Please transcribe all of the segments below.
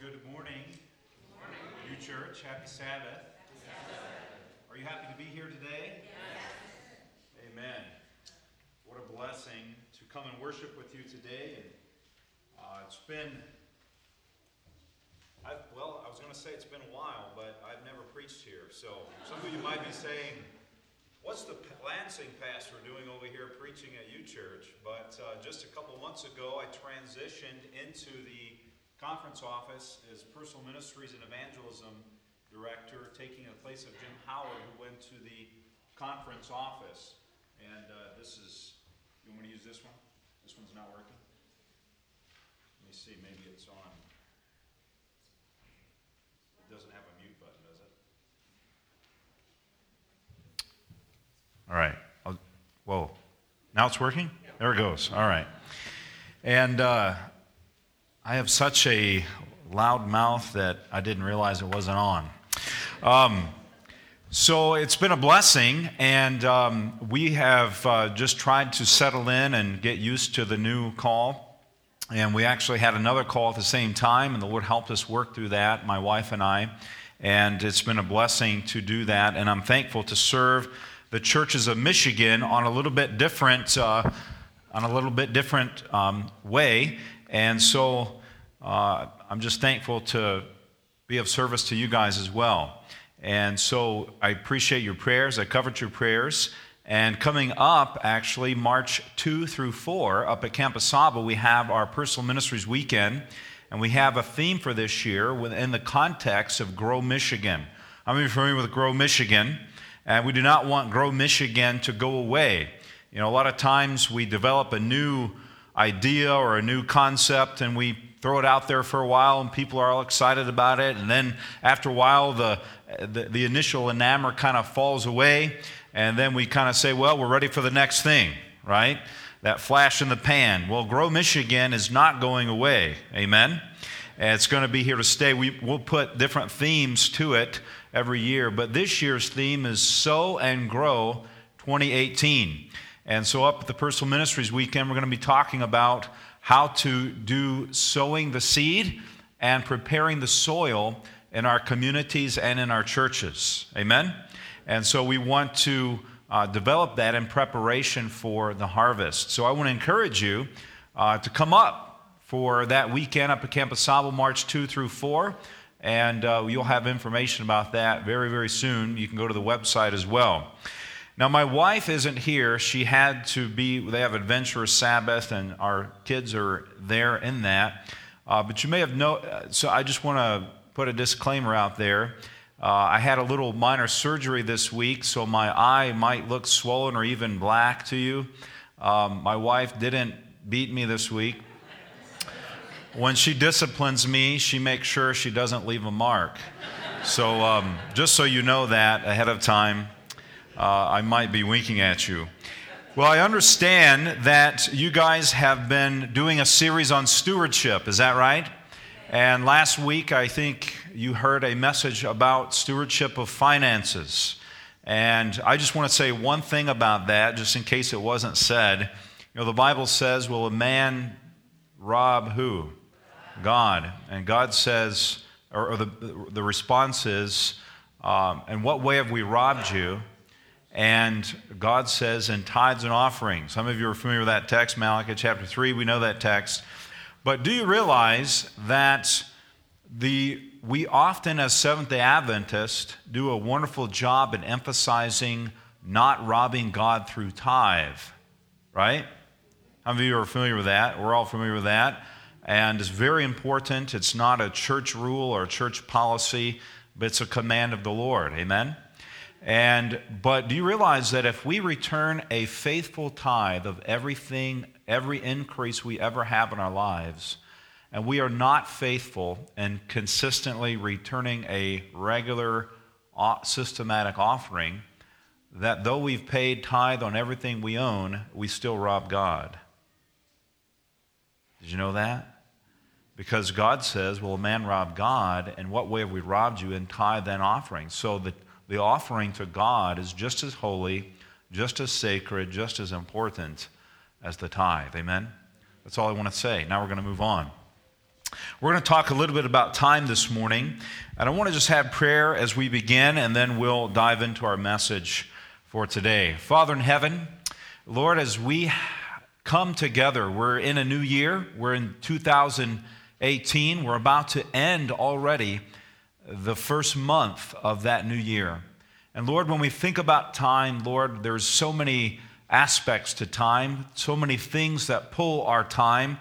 good morning. New Church, happy Sabbath. Are you happy to be here today? Amen. What a blessing to come and worship with you today. And uh, it's been, I've, well, I was going to say it's been a while, but I've never preached here. So some of you might be saying, What's the Lansing pastor doing over here preaching at U Church? But uh, just a couple months ago, I transitioned into the conference office is personal ministries and evangelism director, taking the place of Jim Howard, who went to the conference office. And uh, this is, you want me to use this one? This one's not working? Let me see, maybe it's on. It doesn't have a mute button, does it? All right. I'll, whoa. Now it's working? There it goes. All right. And uh, I have such a loud mouth that I didn't realize it wasn't on. Um, so it's been a blessing, and um, we have uh, just tried to settle in and get used to the new call. And we actually had another call at the same time, and the Lord helped us work through that, my wife and I. And it's been a blessing to do that, and I'm thankful to serve the churches of Michigan on a little bit different, uh, on a little bit different um, way. And so uh, I'm just thankful to be of service to you guys as well. And so I appreciate your prayers. I covered your prayers. And coming up, actually, March 2 through 4, up at Camp Au Sable, we have our Personal Ministries Weekend. And we have a theme for this year within the context of Grow Michigan. I'm familiar with Grow Michigan. And we do not want Grow Michigan to go away. You know, a lot of times we develop a new idea or a new concept and we throw it out there for a while and people are all excited about it. And then after a while, the, the, the initial enamor kind of falls away. And then we kind of say, well, we're ready for the next thing, right? That flash in the pan. Well, Grow Michigan is not going away. Amen. And it's going to be here to stay. We, we'll put different themes to it every year. But this year's theme is Sow and Grow 2018. And so, up at the Personal Ministries weekend, we're going to be talking about how to do sowing the seed and preparing the soil in our communities and in our churches. Amen? And so, we want to uh, develop that in preparation for the harvest. So, I want to encourage you uh, to come up for that weekend up at Camp Au Sable, March 2 through 4 and uh, you'll have information about that very, very soon. You can go to the website as well. Now, my wife isn't here. She had to be, they have Adventurer Sabbath, and our kids are there in that. Uh, but you may have no, so I just want to put a disclaimer out there. Uh, I had a little minor surgery this week, so my eye might look swollen or even black to you. Um, my wife didn't beat me this week, when she disciplines me, she makes sure she doesn't leave a mark. So, um, just so you know that ahead of time, uh, I might be winking at you. Well, I understand that you guys have been doing a series on stewardship. Is that right? And last week, I think you heard a message about stewardship of finances. And I just want to say one thing about that, just in case it wasn't said. You know, the Bible says, Will a man rob who? God. And God says, or, the, the response is, um, In what way have we robbed you? And God says, In tithes and offerings. Some of you are familiar with that text, Malachi chapter 3. We know that text. But do you realize that the, we often, as Seventh day Adventists, do a wonderful job in emphasizing not robbing God through tithe, right? Many of you are familiar with that? We're all familiar with that and it's very important. It's not a church rule or a church policy, but it's a command of the Lord. Amen? And but do you realize that if we return a faithful tithe of everything, every increase we ever have in our lives, and we are not faithful in consistently returning a regular uh, systematic offering, that though we've paid tithe on everything we own, we still rob God. Did you know that? Because God says, Will a man rob God? And what way have we robbed you? In tithe and offering. So the, the offering to God is just as holy, just as sacred, just as important as the tithe. Amen? That's all I want to say. Now we're going to move on. We're going to talk a little bit about time this morning. And I want to just have prayer as we begin, and then we'll dive into our message for today. Father in heaven, Lord, as we come together, we're in a new year, we're in 2018, we're about to end already the first month of that new year. And Lord, when we think about time, Lord, there's so many aspects to time, so many things that pull our time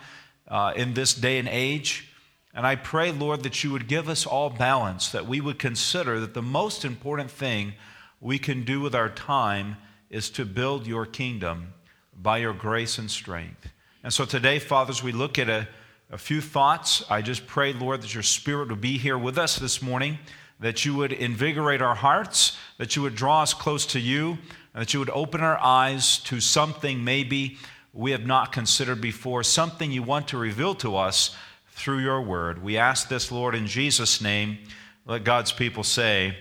uh, in this day and age. And I pray, Lord, that you would give us all balance, that we would consider that the most important thing we can do with our time is to build your kingdom by your grace and strength. And so today, fathers, we look at a, a few thoughts. I just pray, Lord, that your spirit would be here with us this morning, that you would invigorate our hearts, that you would draw us close to you, and that you would open our eyes to something maybe we have not considered before, something you want to reveal to us through your word. We ask this, Lord, in Jesus' name. Let God's people say,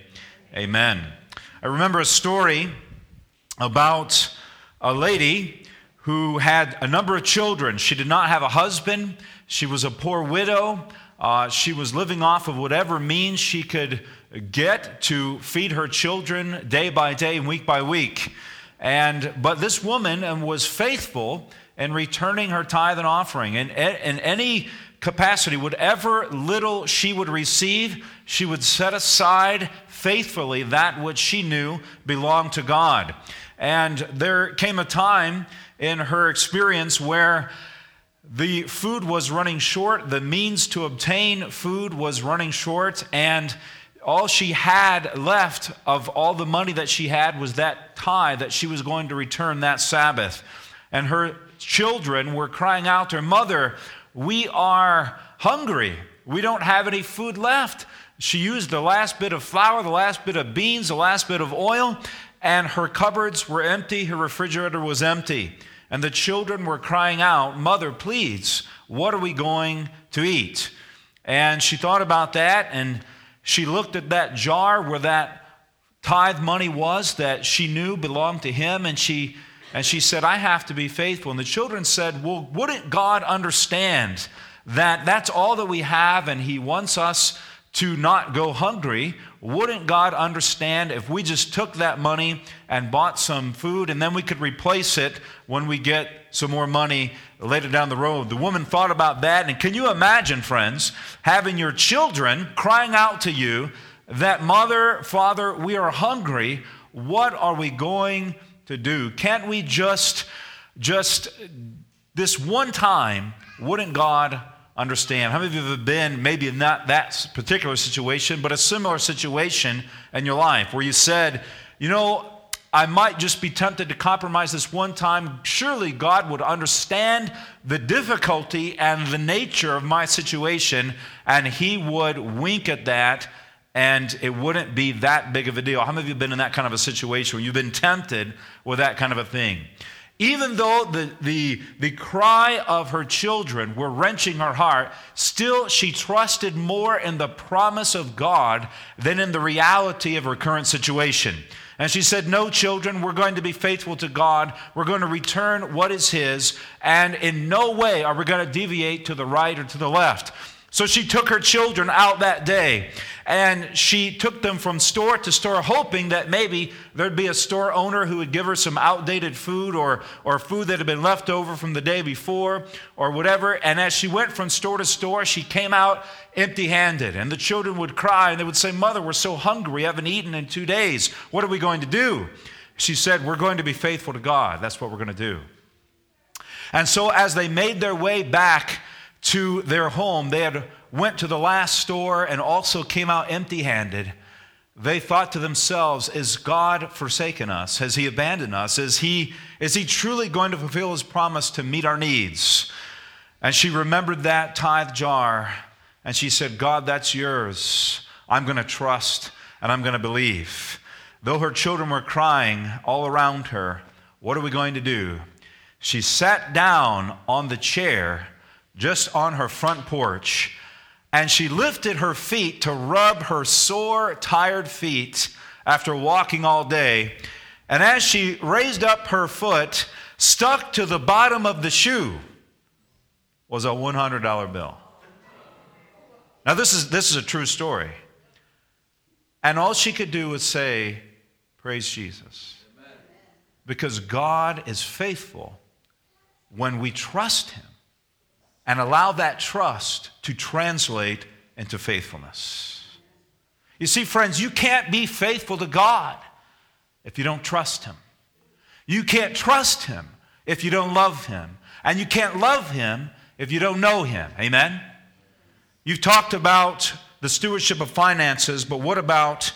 Amen. I remember a story about a lady who had a number of children. She did not have a husband, she was a poor widow. Uh, she was living off of whatever means she could get to feed her children day by day and week by week. And, but this woman was faithful in returning her tithe and offering. And in any capacity, whatever little she would receive, she would set aside faithfully that which she knew belonged to God. And there came a time in her experience where the food was running short, the means to obtain food was running short, and all she had left of all the money that she had was that tithe that she was going to return that Sabbath. And her children were crying out to her mother, we are hungry. We don't have any food left. She used the last bit of flour, the last bit of beans, the last bit of oil, and her cupboards were empty, her refrigerator was empty. And the children were crying out, Mother, please, what are we going to eat? And she thought about that and she looked at that jar where that tithe money was that she knew belonged to him and she and she said, I have to be faithful. And the children said, Well, wouldn't God understand that that's all that we have and He wants us to not go hungry? Wouldn't God understand if we just took that money and bought some food and then we could replace it when we get some more money later down the road? The woman thought about that. And can you imagine, friends, having your children crying out to you that, Mother, Father, we are hungry. What are we going to do. Can't we just, just this one time, wouldn't God understand? How many of you have been, maybe not that particular situation, but a similar situation in your life where you said, you know, I might just be tempted to compromise this one time. Surely God would understand the difficulty and the nature of my situation, and He would wink at that and it wouldn't be that big of a deal. How many of you have been in that kind of a situation where you've been tempted with that kind of a thing? Even though the, the, the cry of her children were wrenching her heart, still she trusted more in the promise of God than in the reality of her current situation. And she said, No, children, we're going to be faithful to God. We're going to return what is His, and in no way are we going to deviate to the right or to the left. So she took her children out that day and she took them from store to store, hoping that maybe there'd be a store owner who would give her some outdated food or, or food that had been left over from the day before or whatever. And as she went from store to store, she came out empty handed. And the children would cry and they would say, Mother, we're so hungry. We haven't eaten in two days. What are we going to do? She said, We're going to be faithful to God. That's what we're going to do. And so as they made their way back to their home, they had went to the last store and also came out empty handed, they thought to themselves, Is God forsaken us? Has He abandoned us? Is he, is he truly going to fulfill His promise to meet our needs? And she remembered that tithe jar and she said, God, that's yours. I'm going to trust and I'm going to believe. Though her children were crying all around her, what are we going to do? She sat down on the chair just on her front porch and she lifted her feet to rub her sore, tired feet after walking all day. And as she raised up her foot, stuck to the bottom of the shoe was a $100 bill. Now, this is, this is a true story. And all she could do was say, Praise Jesus. Because God is faithful when we trust Him and allow that trust to translate into faithfulness. You see, friends, you can't be faithful to God if you don't trust Him. You can't trust Him if you don't love Him. And you can't love Him if you don't know Him. Amen? You've talked about the stewardship of finances, but what about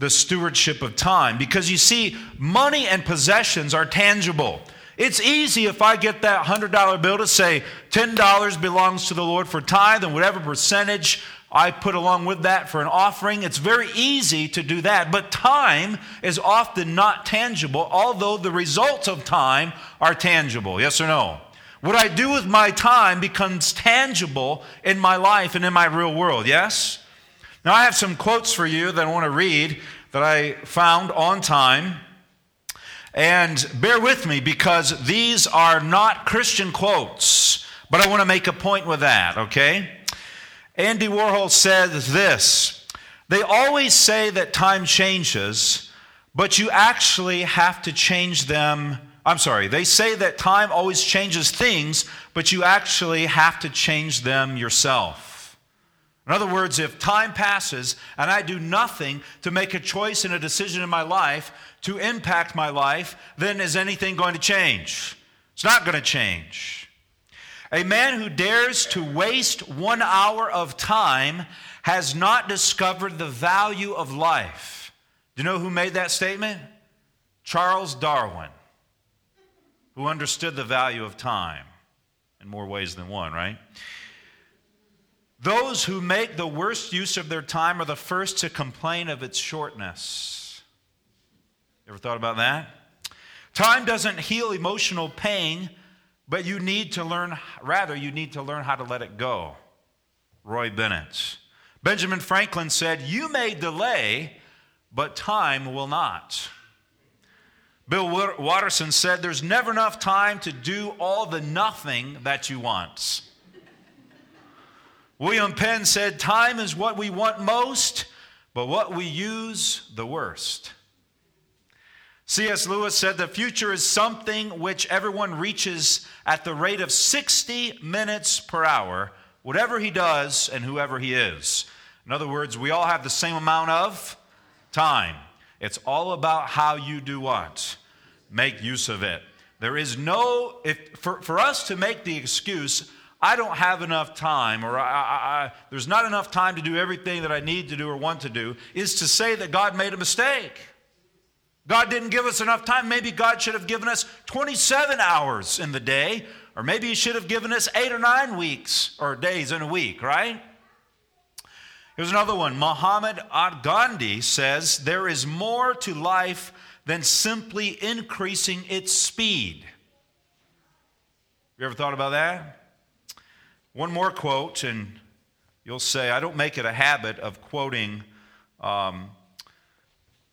the stewardship of time? Because you see, money and possessions are tangible. It's easy if I get that $100 bill to say $10 belongs to the Lord for tithe and whatever percentage I put along with that for an offering. It's very easy to do that. But time is often not tangible, although the results of time are tangible. Yes or no? What I do with my time becomes tangible in my life and in my real world. Yes? Now, I have some quotes for you that I want to read that I found on time. And bear with me because these are not Christian quotes, but I want to make a point with that, okay? Andy Warhol says this They always say that time changes, but you actually have to change them. I'm sorry, they say that time always changes things, but you actually have to change them yourself. In other words, if time passes and I do nothing to make a choice and a decision in my life to impact my life, then is anything going to change? It's not going to change. A man who dares to waste one hour of time has not discovered the value of life. Do you know who made that statement? Charles Darwin, who understood the value of time in more ways than one, right? Those who make the worst use of their time are the first to complain of its shortness. Ever thought about that? Time doesn't heal emotional pain but you need to learn, rather, you need to learn how to let it go. Roy Bennett. Benjamin Franklin said, You may delay, but time will not. Bill Watterson said, There's never enough time to do all the nothing that you want. William Penn said, Time is what we want most, but what we use the worst. C.S. Lewis said the future is something which everyone reaches at the rate of 60 minutes per hour, whatever he does and whoever he is. In other words, we all have the same amount of time. It's all about how you do what? Make use of it. There is no, if, for, for us to make the excuse, I don't have enough time, or I, I, I, there's not enough time to do everything that I need to do or want to do, is to say that God made a mistake. God didn't give us enough time. Maybe God should have given us 27 hours in the day, or maybe He should have given us eight or nine weeks or days in a week, right? Here's another one. Muhammad Gandhi says there is more to life than simply increasing its speed. You ever thought about that? One more quote, and you'll say, I don't make it a habit of quoting um,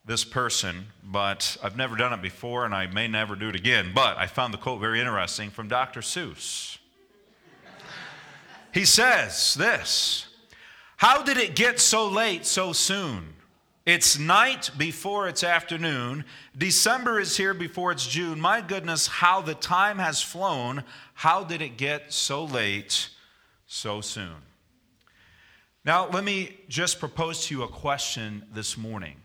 this person, but I've never done it before and I may never do it again. But I found the quote very interesting from Dr. Seuss. He says this How did it get so late so soon? It's night before it's afternoon. December is here before it's June. My goodness, how the time has flown. How did it get so late so soon? Now, let me just propose to you a question this morning.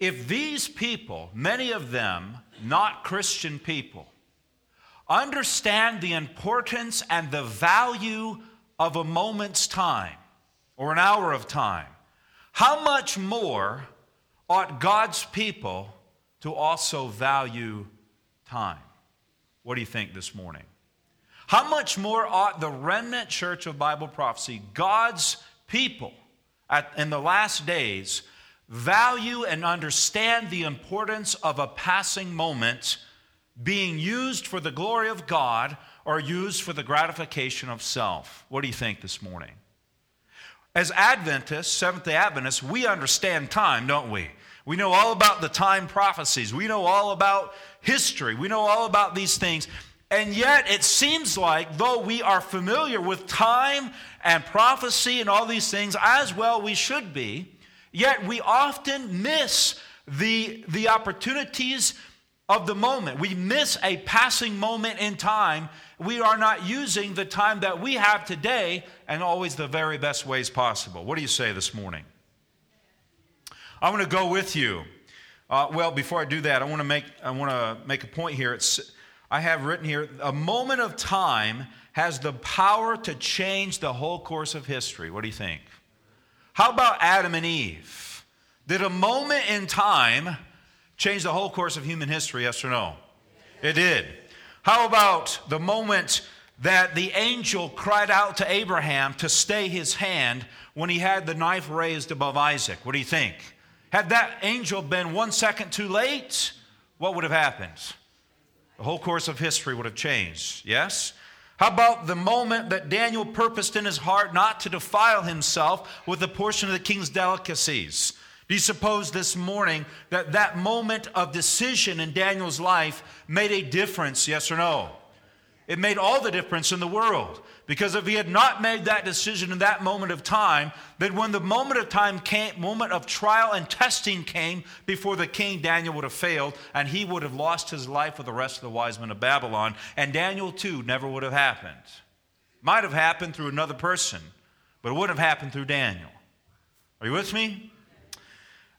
If these people, many of them not Christian people, understand the importance and the value of a moment's time or an hour of time, how much more ought God's people to also value time? What do you think this morning? How much more ought the remnant church of Bible prophecy, God's people at, in the last days, value and understand the importance of a passing moment being used for the glory of God or used for the gratification of self. What do you think this morning? As Adventists, Seventh day Adventists, we understand time, don't we? We know all about the time prophecies. We know all about history. We know all about these things. And yet, it seems like, though we are familiar with time and prophecy and all these things, as well we should be, yet we often miss the, the opportunities of the moment. We miss a passing moment in time. We are not using the time that we have today and always the very best ways possible. What do you say this morning? I want to go with you. Uh, well, before I do that, I want to make I want to make a point here. It's I have written here a moment of time has the power to change the whole course of history. What do you think? How about Adam and Eve? Did a moment in time change the whole course of human history, yes or no? It did. How about the moment that the angel cried out to Abraham to stay his hand when he had the knife raised above Isaac? What do you think? Had that angel been one second too late, what would have happened? The whole course of history would have changed. Yes? How about the moment that Daniel purposed in his heart not to defile himself with a portion of the king's delicacies? Do you suppose this morning that that moment of decision in Daniel's life made a difference, yes or no? It made all the difference in the world. Because if he had not made that decision in that moment of time, then when the moment of time came, moment of trial and testing came before the king, Daniel would have failed and he would have lost his life with the rest of the wise men of Babylon. And Daniel too never would have happened. Might have happened through another person, but it wouldn't have happened through Daniel. Are you with me?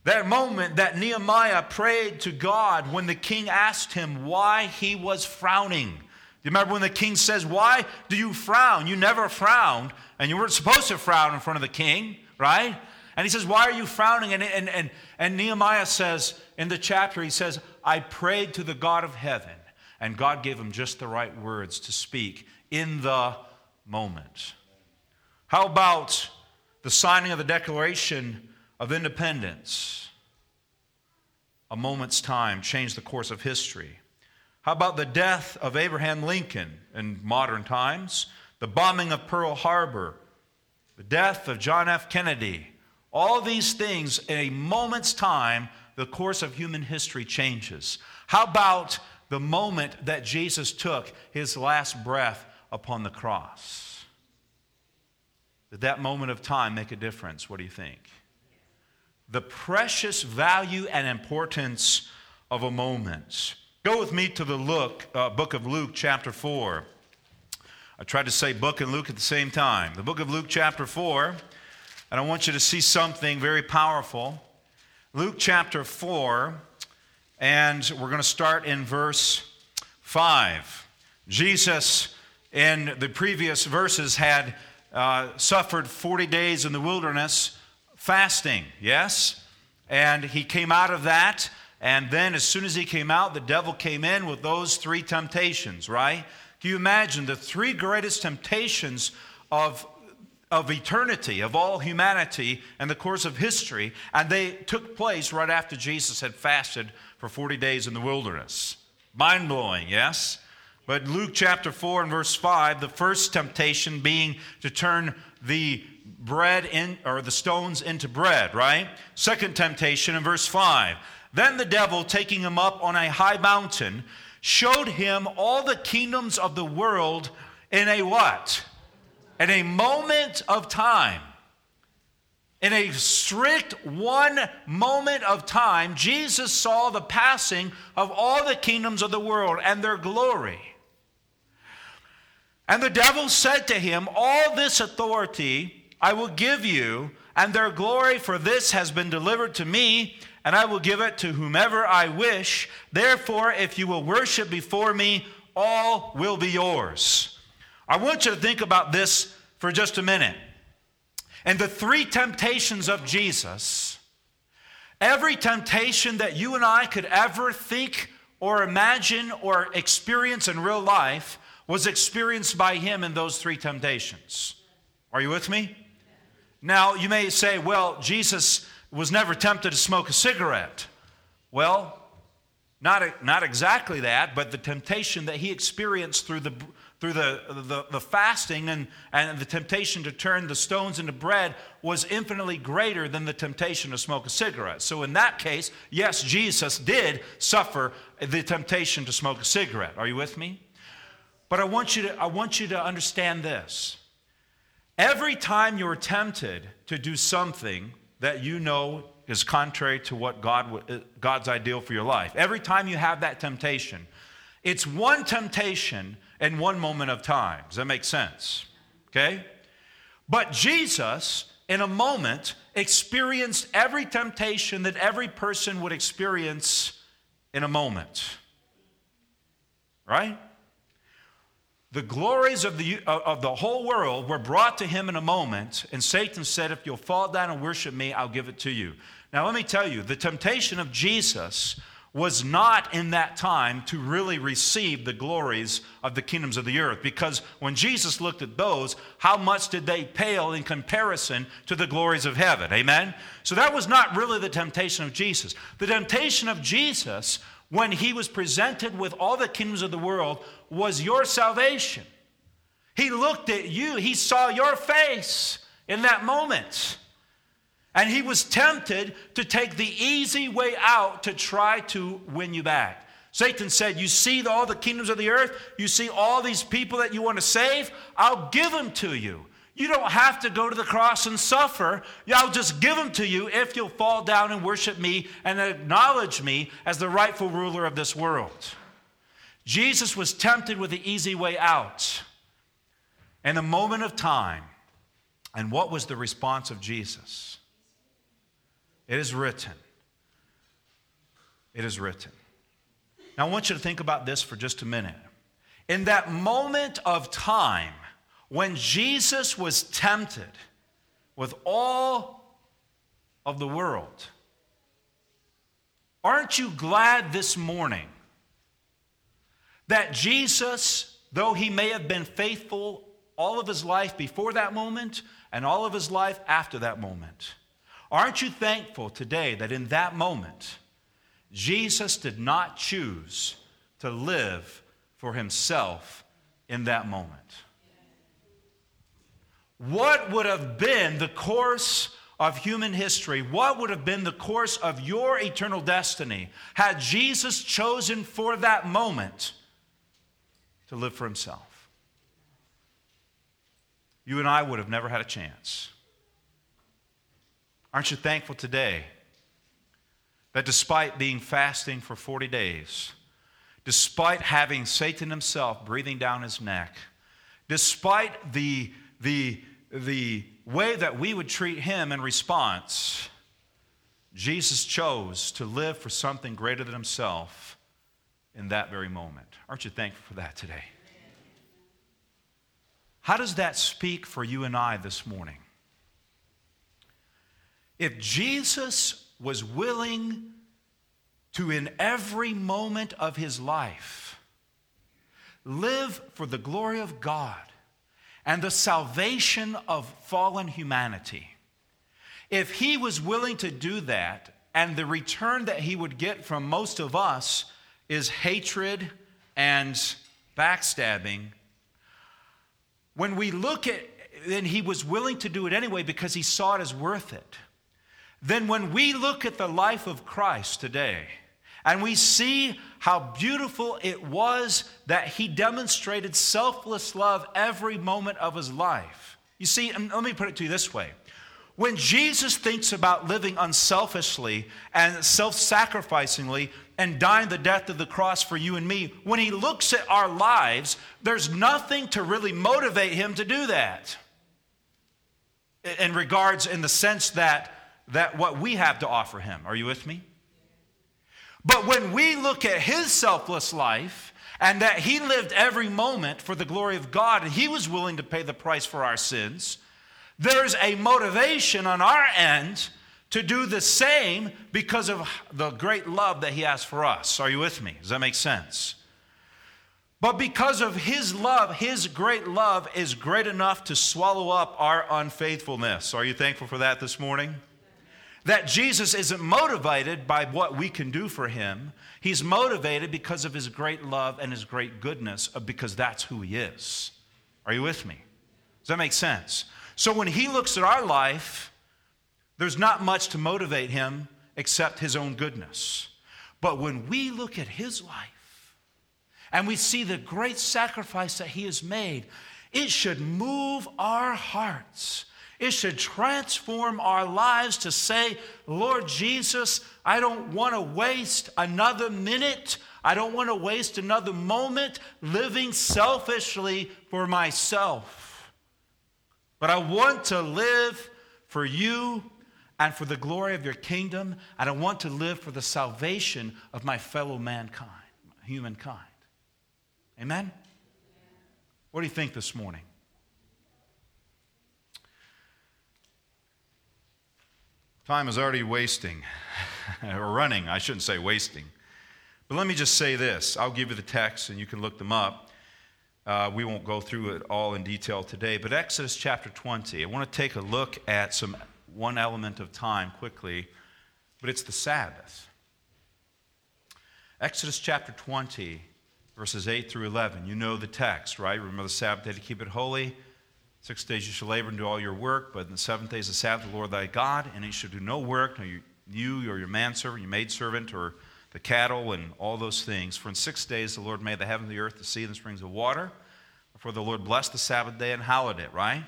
That moment that Nehemiah prayed to God when the king asked him why he was frowning you remember when the king says, Why do you frown? You never frowned, and you weren't supposed to frown in front of the king, right? And he says, Why are you frowning? And, and, and, and Nehemiah says in the chapter, he says, I prayed to the God of heaven, and God gave him just the right words to speak in the moment. How about the signing of the Declaration of Independence? A moment's time changed the course of history. How about the death of Abraham Lincoln in modern times? The bombing of Pearl Harbor, the death of John F. Kennedy. All these things, in a moment's time, the course of human history changes. How about the moment that Jesus took his last breath upon the cross? Did that moment of time make a difference? What do you think? The precious value and importance of a moment. Go with me to the Luke, uh, book of Luke, chapter 4. I tried to say book and Luke at the same time. The book of Luke, chapter 4, and I want you to see something very powerful. Luke, chapter 4, and we're going to start in verse 5. Jesus, in the previous verses, had uh, suffered 40 days in the wilderness fasting, yes? And he came out of that and then, as soon as he came out, the devil came in with those three temptations, right? Can you imagine the three greatest temptations of, of eternity, of all humanity, and the course of history? And they took place right after Jesus had fasted for 40 days in the wilderness. Mind blowing, yes? But Luke chapter 4 and verse 5, the first temptation being to turn the bread in or the stones into bread, right? Second temptation in verse 5 then the devil, taking him up on a high mountain, showed him all the kingdoms of the world in a what? In a moment of time. In a strict one moment of time, Jesus saw the passing of all the kingdoms of the world and their glory. And the devil said to him, All this authority I will give you, and their glory, for this has been delivered to me and I will give it to whomever I wish. Therefore, if you will worship before me, all will be yours. I want you to think about this for just a minute. And the three temptations of Jesus, every temptation that you and I could ever think or imagine or experience in real life was experienced by him in those three temptations. Are you with me? Now, you may say, well, Jesus was never tempted to smoke a cigarette. Well, not, not exactly that, but the temptation that he experienced through the, through the, the, the, fasting and, and the temptation to turn the stones into bread was infinitely greater than the temptation to smoke a cigarette. So, in that case, yes, Jesus did suffer the temptation to smoke a cigarette. Are you with me? But I want you to, I want you to understand this. Every time you're tempted to do something that you know is contrary to what God, uh, God's ideal for your life, every time you have that temptation, it's one temptation in one moment of time. Does that make sense? Okay? But Jesus, in a moment, experienced every temptation that every person would experience in a moment. Right? The glories of the, uh, of the whole world were brought to him in a moment, and Satan said, If you'll fall down and worship me, I'll give it to you. Now, let me tell you, the temptation of Jesus was not in that time to really receive the glories of the kingdoms of the earth. Because when Jesus looked at those, how much did they pale in comparison to the glories of heaven? Amen? So that was not really the temptation of Jesus. The temptation of Jesus, when he was presented with all the kingdoms of the world, was your salvation. He looked at you, he saw your face in that moment. And he was tempted to take the easy way out to try to win you back. Satan said, You see all the kingdoms of the earth, you see all these people that you want to save, I'll give them to you. You don't have to go to the cross and suffer. I'll just give them to you if you'll fall down and worship me and acknowledge me as the rightful ruler of this world. Jesus was tempted with the easy way out. In a moment of time, and what was the response of Jesus? It is written. It is written. Now, I want you to think about this for just a minute. In that moment of time when Jesus was tempted with all of the world, aren't you glad this morning that Jesus, though he may have been faithful all of his life before that moment and all of his life after that moment, Aren't you thankful today that in that moment, Jesus did not choose to live for himself in that moment? What would have been the course of human history? What would have been the course of your eternal destiny had Jesus chosen for that moment to live for himself? You and I would have never had a chance. Aren't you thankful today that despite being fasting for 40 days, despite having Satan himself breathing down his neck, despite the, the, the way that we would treat him in response, Jesus chose to live for something greater than himself in that very moment. Aren't you thankful for that today? How does that speak for you and I this morning? If Jesus was willing to, in every moment of his life, live for the glory of God and the salvation of fallen humanity, if he was willing to do that, and the return that he would get from most of us is hatred and backstabbing, when we look at, then he was willing to do it anyway because he saw it as worth it. Then when we look at the life of Christ today and we see how beautiful it was that he demonstrated selfless love every moment of his life. You see, let me put it to you this way. When Jesus thinks about living unselfishly and self sacrificingly and dying the death of the cross for you and me, when he looks at our lives, there's nothing to really motivate him to do that. In regards, in the sense that that what we have to offer him. Are you with me? But when we look at his selfless life and that he lived every moment for the glory of God and he was willing to pay the price for our sins, there's a motivation on our end to do the same because of the great love that he has for us. Are you with me? Does that make sense? But because of his love, his great love is great enough to swallow up our unfaithfulness. Are you thankful for that this morning? That Jesus isn't motivated by what we can do for him. He's motivated because of his great love and his great goodness, uh, because that's who he is. Are you with me? Does that make sense? So when he looks at our life, there's not much to motivate him except his own goodness. But when we look at his life and we see the great sacrifice that He has made, it should move our hearts. It should transform our lives to say, Lord Jesus, I don't want to waste another minute. I don't want to waste another moment living selfishly for myself. But I want to live for you and for the glory of your kingdom, and I want to live for the salvation of my fellow mankind, humankind. Amen? What do you think this morning? Time is already wasting, or running, I shouldn't say wasting. But let me just say this I'll give you the text and you can look them up. Uh, we won't go through it all in detail today, but Exodus chapter 20. I want to take a look at some one element of time quickly, but it's the Sabbath. Exodus chapter 20 verses 8 through 11. You know the text, right? Remember the Sabbath day to keep it holy. Six days you shall labor and do all your work, but in the seventh day is the Sabbath of the Lord thy God, and you shall do no work, nor you, or your manservant, your maidservant, or the cattle, and all those things. For in six days the Lord made the heaven, and the earth, the sea, and the springs of water. For the Lord blessed the Sabbath day and hallowed it, right?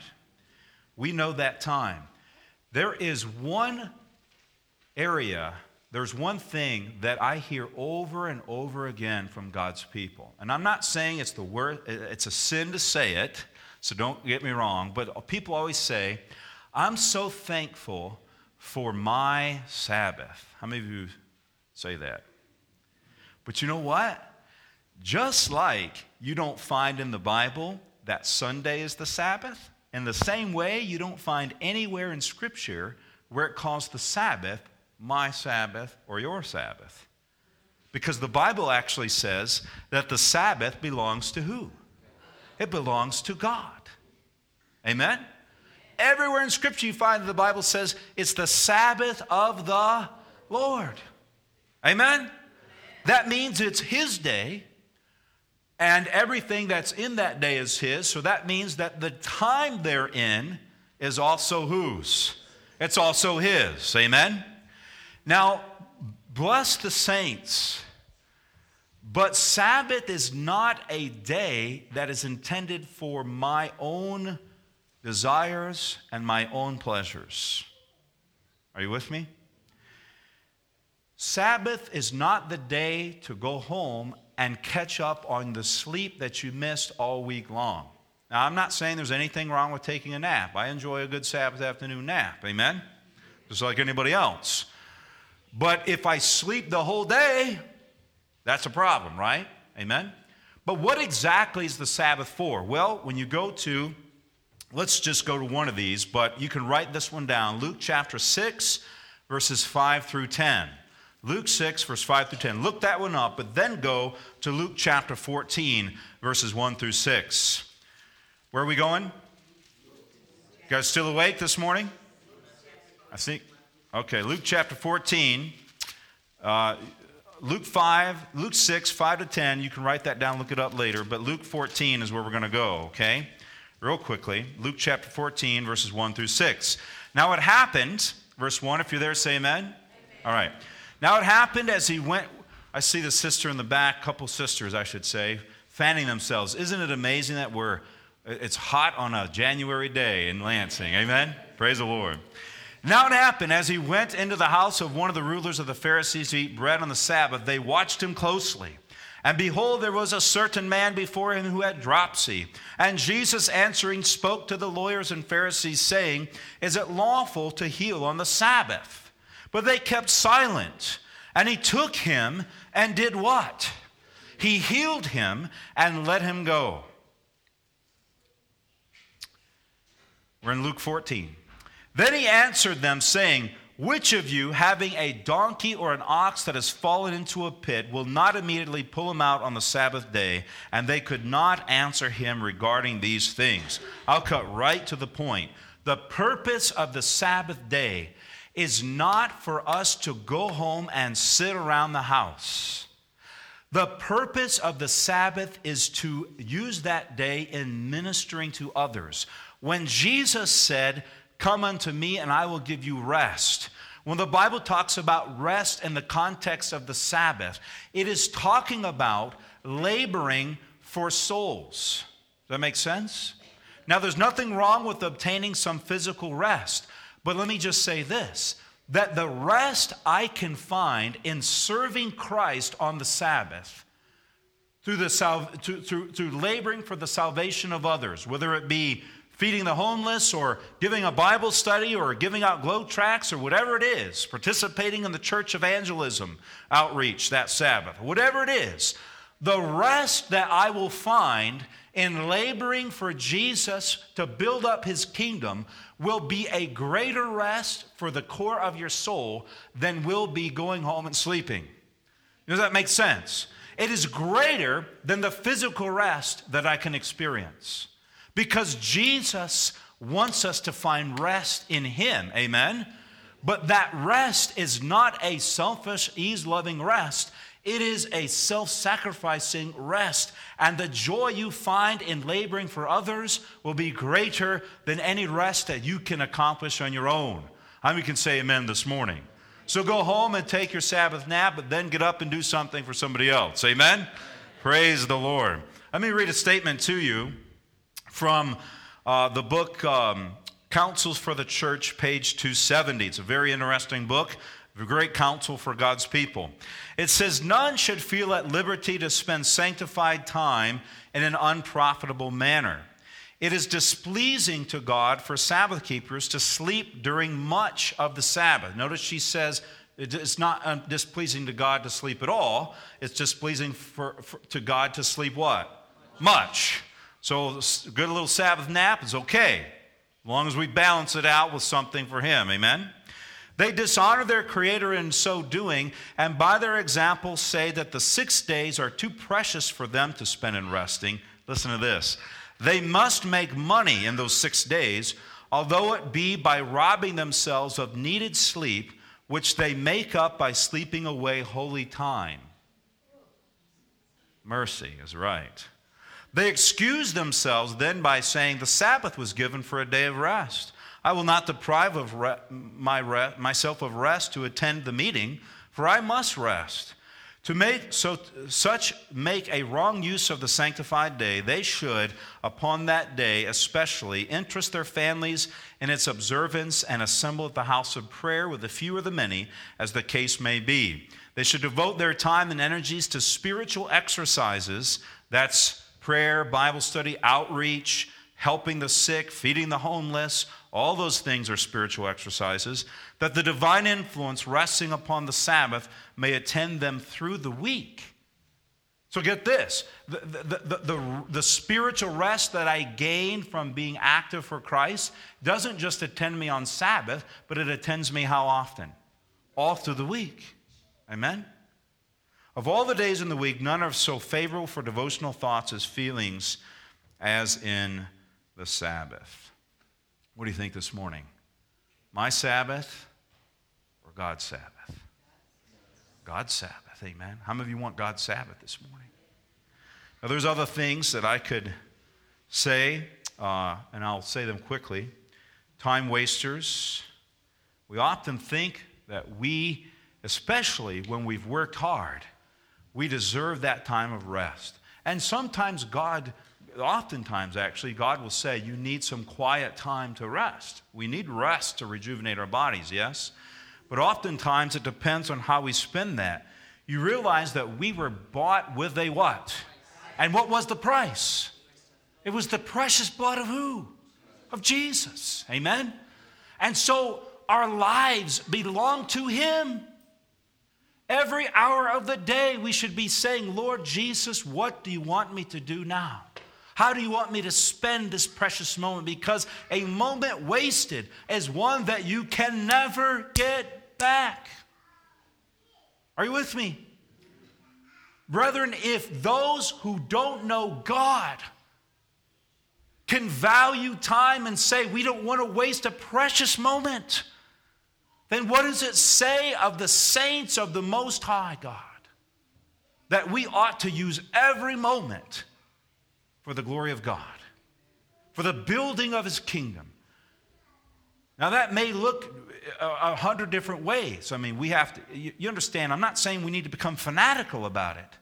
We know that time. There is one area there's one thing that I hear over and over again from God's people. And I'm not saying it's the word it's a sin to say it, so don't get me wrong, but people always say, "I'm so thankful for my Sabbath." How many of you say that? But you know what? Just like you don't find in the Bible that Sunday is the Sabbath, in the same way you don't find anywhere in scripture where it calls the Sabbath my Sabbath or your Sabbath. Because the Bible actually says that the Sabbath belongs to who? It belongs to God. Amen? Everywhere in Scripture you find that the Bible says it's the Sabbath of the Lord. Amen? That means it's His day, and everything that's in that day is His. So that means that the time they're in is also whose? It's also His. Amen? Now, bless the saints. But Sabbath is not a day that is intended for my own desires and my own pleasures. Are you with me? Sabbath is not the day to go home and catch up on the sleep that you missed all week long. Now, I'm not saying there's anything wrong with taking a nap. I enjoy a good Sabbath afternoon nap. Amen? Just like anybody else. But if I sleep the whole day, that's a problem, right? Amen? But what exactly is the Sabbath for? Well, when you go to, let's just go to one of these, but you can write this one down Luke chapter 6, verses 5 through 10. Luke 6, verse 5 through 10. Look that one up, but then go to Luke chapter 14, verses 1 through 6. Where are we going? You guys still awake this morning? I think Okay, Luke chapter 14. Uh, Luke 5, Luke 6, 5 to 10. You can write that down, look it up later. But Luke 14 is where we're going to go, okay? Real quickly. Luke chapter 14, verses 1 through 6. Now it happened, verse 1, if you're there, say amen. amen. All right. Now it happened as he went. I see the sister in the back, couple sisters, I should say, fanning themselves. Isn't it amazing that we're, it's hot on a January day in Lansing? Amen? Praise the Lord. Now it happened as he went into the house of one of the rulers of the Pharisees to eat bread on the Sabbath, they watched him closely. And behold, there was a certain man before him who had dropsy. And Jesus answering spoke to the lawyers and Pharisees, saying, Is it lawful to heal on the Sabbath? But they kept silent. And he took him and did what? He healed him and let him go. We're in Luke 14. Then he answered them, saying, Which of you, having a donkey or an ox that has fallen into a pit, will not immediately pull him out on the Sabbath day? And they could not answer him regarding these things. I'll cut right to the point. The purpose of the Sabbath day is not for us to go home and sit around the house. The purpose of the Sabbath is to use that day in ministering to others. When Jesus said, Come unto me, and I will give you rest. When the Bible talks about rest in the context of the Sabbath, it is talking about laboring for souls. Does that make sense? Now, there's nothing wrong with obtaining some physical rest, but let me just say this that the rest I can find in serving Christ on the Sabbath through, the sal- through, through, through laboring for the salvation of others, whether it be feeding the homeless or giving a Bible study or giving out GLOW tracts or whatever it is, participating in the church evangelism outreach that Sabbath, whatever it is, the rest that I will find in laboring for Jesus to build up his kingdom will be a greater rest for the core of your soul than will be going home and sleeping. Does that make sense? It is greater than the physical rest that I can experience because Jesus wants us to find rest in him. Amen? But that rest is not a selfish, ease loving rest. It is a self sacrificing rest. And the joy you find in laboring for others will be greater than any rest that you can accomplish on your own. How many can say amen this morning? So go home and take your Sabbath nap, but then get up and do something for somebody else. Amen? Praise the Lord. Let me read a statement to you from uh, the book um, Counsels for the Church, page 270. It's a very interesting book a great counsel for God's people. It says, None should feel at liberty to spend sanctified time in an unprofitable manner. It is displeasing to God for Sabbath keepers to sleep during much of the Sabbath. Notice she says it's not displeasing to God to sleep at all. It's displeasing for, for, to God to sleep what? Much. So, a good little Sabbath nap is okay, as long as we balance it out with something for Him. Amen? They dishonor their Creator in so doing, and by their example say that the six days are too precious for them to spend in resting. Listen to this. They must make money in those six days, although it be by robbing themselves of needed sleep, which they make up by sleeping away holy time. Mercy is right. They excuse themselves then by saying the Sabbath was given for a day of rest. I will not deprive of re- my re- myself of rest to attend the meeting, for I must rest. To make so such make a wrong use of the sanctified day, they should, upon that day especially, interest their families in its observance and assemble at the house of prayer with the few or the many, as the case may be. They should devote their time and energies to spiritual exercises. That's prayer, Bible study, outreach, helping the sick, feeding the homeless, all those things are spiritual exercises, that the divine influence resting upon the Sabbath may attend them through the week. So get this the, the, the, the, spiritual rest that I gain from being active for Christ doesn't just attend me on Sabbath, but it attends me how often? All through the week. Amen? Of all the days in the week, none are so favorable for devotional thoughts as feelings as in the Sabbath. What do you think this morning? My Sabbath or God's Sabbath? God's Sabbath, amen. How many of you want God's Sabbath this morning? Now, there's other things that I could say, uh, and I'll say them quickly. Time wasters. We often think that we, especially when we've worked hard, we deserve that time of rest. And sometimes God oftentimes, actually, God will say, You need some quiet time to rest. We need rest to rejuvenate our bodies, yes? But oftentimes it depends on how we spend that. You realize that we were bought with a what? And what was the price? It was the precious blood of who? Of Jesus. Amen? And so our lives belong to Him. Every hour of the day, we should be saying, Lord Jesus, what do you want me to do now? How do you want me to spend this precious moment? Because a moment wasted is one that you can never get back. Are you with me? Brethren, if those who don't know God can value time and say, we don't want to waste a precious moment, then what does it say of the saints of the Most High God? That we ought to use every moment for the glory of God, for the building of his kingdom. Now, that may look a, hundred different ways. I mean, we have to, you, understand, I'm not saying we need to become fanatical about it,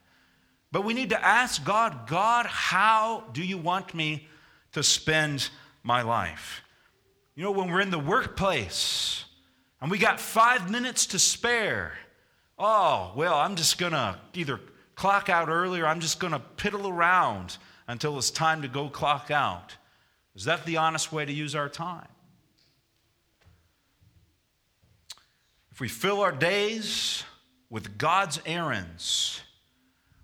But we need to ask God, God, how do you want me to spend my life? You know, when we're in the workplace and we got five minutes to spare, oh, well, I'm just going to either clock out early or I'm just going to piddle around until it's time to go clock out. Is that the honest way to use our time? If we fill our days with God's errands,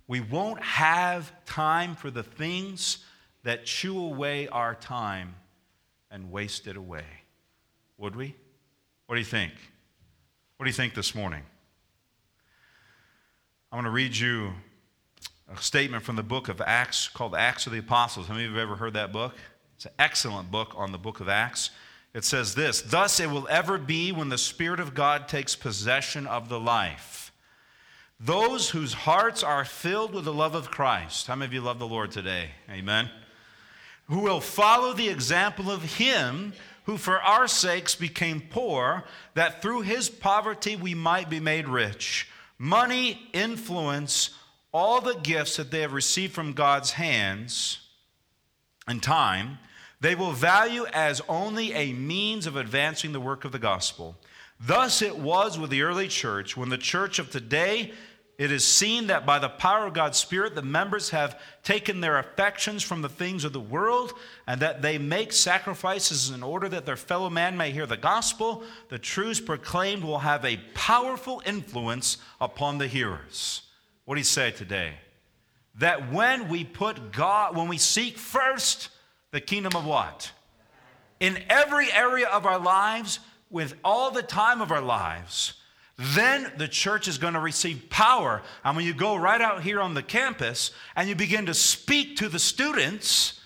we won't have time for the things that chew away our time and waste it away. Would we? What do you think? What do you think this morning? I want to read you a statement from the book of Acts called Acts of the Apostles. How many of you have ever heard that book? It's an excellent book on the book of Acts. It says this Thus it will ever be when the Spirit of God takes possession of the life. Those whose hearts are filled with the love of Christ. How many of you love the Lord today? Amen. Who will follow the example of Him who for our sakes became poor, that through His poverty we might be made rich. Money, influence, all the gifts that they have received from God's hands and time, they will value as only a means of advancing the work of the gospel. Thus it was with the early church. When the church of today, it is seen that by the power of God's Spirit, the members have taken their affections from the things of the world and that they make sacrifices in order that their fellow man may hear the gospel. The truths proclaimed will have a powerful influence upon the hearers. What do you say today? That when we put God, when we seek first the kingdom of what? In every area of our lives, with all the time of our lives, then the church is going to receive power. And when you go right out here on the campus and you begin to speak to the students,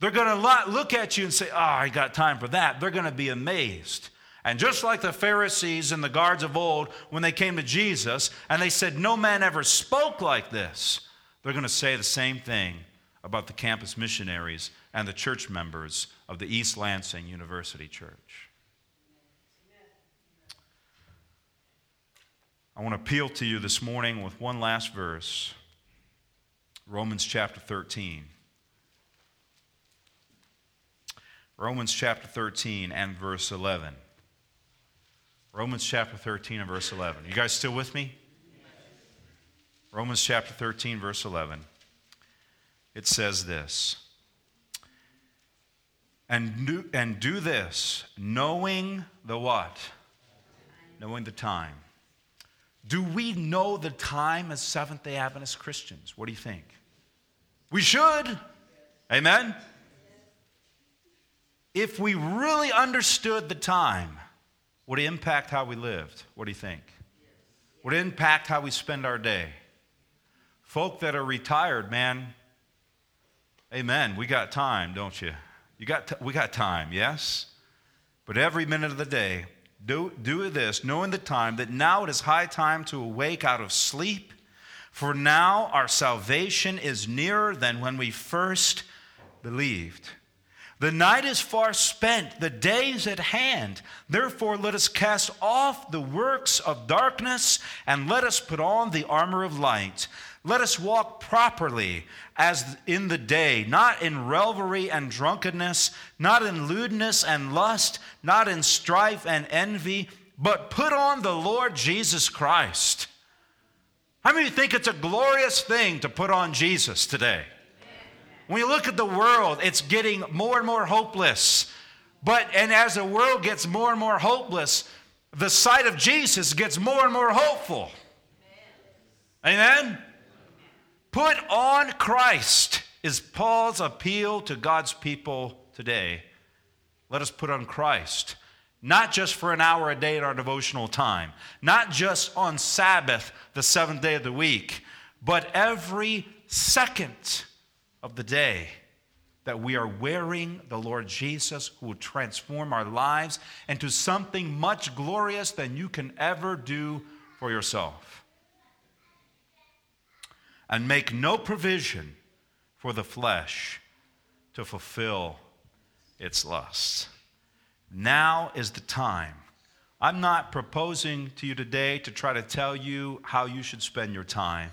they're going to look at you and say, Oh, I got time for that. They're going to be amazed. And just like the Pharisees and the guards of old, when they came to Jesus and they said, No man ever spoke like this, they're going to say the same thing about the campus missionaries and the church members of the East Lansing University Church. I want to appeal to you this morning with one last verse Romans chapter 13. Romans chapter 13 and verse 11. Romans chapter 13 and verse 11. You guys still with me? Romans chapter 13, verse 11. It says this and do, and do this, knowing the what? Knowing the time. Do we know the time as Seventh day Adventist Christians? What do you think? We should. Amen? If we really understood the time, would it impact how we lived? What do you think? Would it impact how we spend our day? Folk that are retired, man, amen, we got time, don't you? You got t- we got time, yes? But every minute of the day, do, do this, knowing the time that now it is high time to awake out of sleep, for now our salvation is nearer than when we first believed. The night is far spent, the day is at hand. Therefore, let us cast off the works of darkness and let us put on the armor of light. Let us walk properly as in the day, not in revelry and drunkenness, not in lewdness and lust, not in strife and envy, but put on the Lord Jesus Christ. How many think it's a glorious thing to put on Jesus today? When you look at the world, it's getting more and more hopeless. But, and as the world gets more and more hopeless, the sight of Jesus gets more and more hopeful. Amen? Amen? Put on Christ is Paul's appeal to God's people today. Let us put on Christ, not just for an hour a day in our devotional time, not just on Sabbath, the seventh day of the week, but every second of the day that we are wearing the Lord Jesus who will transform our lives into something much glorious than you can ever do for yourself. And make no provision for the flesh to fulfill its lusts. Now is the time. I'm not proposing to you today to try to tell you how you should spend your time.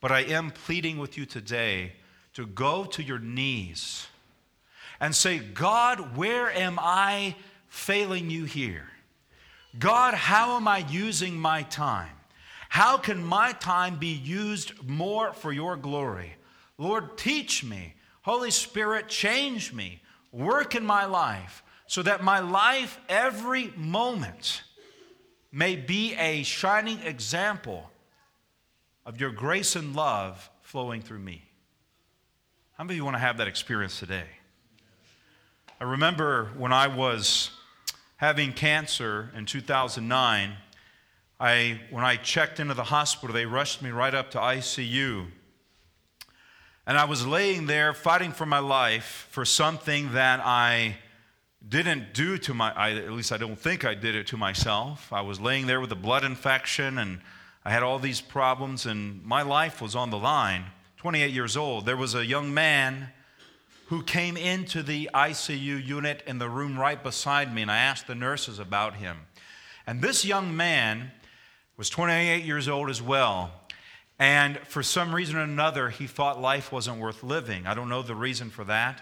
but I am pleading with you today to go to your knees and say, God, where am I failing you here? God, how am I using my time? How can my time be used more for your glory? Lord, teach me. Holy Spirit, change me. Work in my life so that my life, every moment, may be a shining example of your grace and love flowing through me. How many of you want to have that experience today? I remember when I was having cancer in 2009, I, when I checked into the hospital, they rushed me right up to ICU. And I was laying there fighting for my life for something that I didn't do to my, I, at least I don't think I did it to myself. I was laying there with a blood infection and I had all these problems, and my life was on the line. 28 years old. There was a young man who came into the ICU unit in the room right beside me, and I asked the nurses about him. And this young man was 28 years old as well. And for some reason or another, he thought life wasn't worth living. I don't know the reason for that.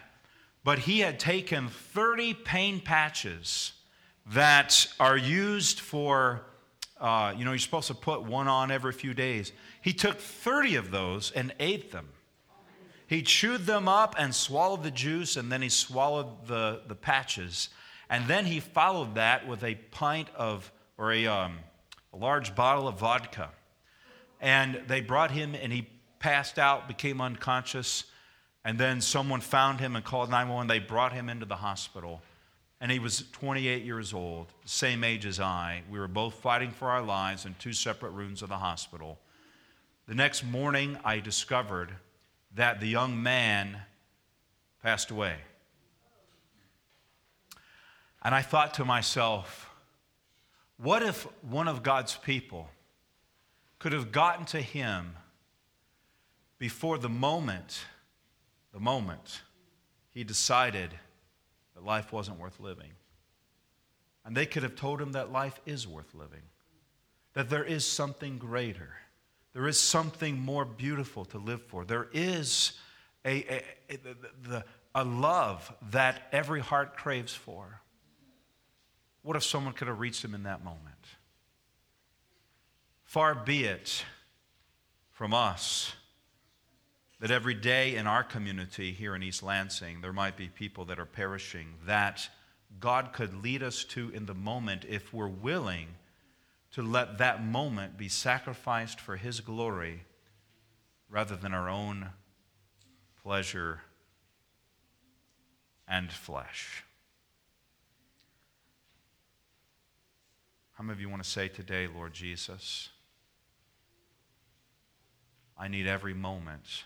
But he had taken 30 pain patches that are used for, uh, you know, you're supposed to put one on every few days. He took 30 of those and ate them. He chewed them up and swallowed the juice, and then he swallowed the, the patches. And then he followed that with a pint of, or a, um, a large bottle of vodka. And they brought him, and he passed out, became unconscious. And then someone found him and called 911. They brought him into the hospital. And he was 28 years old, same age as I. We were both fighting for our lives in two separate rooms of the hospital. The next morning, I discovered that the young man passed away. And I thought to myself, what if one of God's people could have gotten to him before the moment, the moment he decided that life wasn't worth living? And they could have told him that life is worth living, that there is something greater there is something more beautiful to live for. There is a, a, a, a love that every heart craves for. What if someone could have reached him in that moment? Far be it from us that every day in our community here in East Lansing, there might be people that are perishing that God could lead us to in the moment if we're willing to let that moment be sacrificed for His glory rather than our own pleasure and flesh. How many of you want to say today, Lord Jesus, I need every moment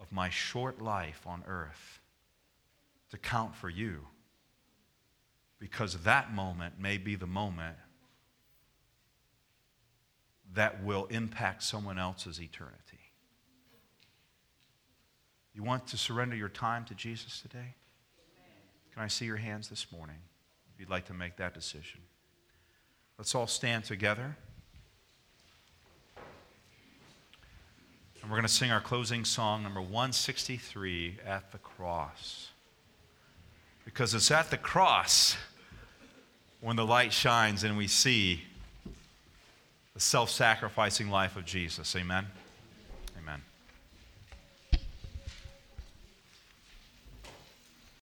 of my short life on earth to count for you? Because that moment may be the moment that will impact someone else's eternity. You want to surrender your time to Jesus today? Can I see your hands this morning if you'd like to make that decision? Let's all stand together. And we're going to sing our closing song, number 163, At the Cross. Because it's at the cross when the light shines and we see the self sacrificing life of Jesus. Amen.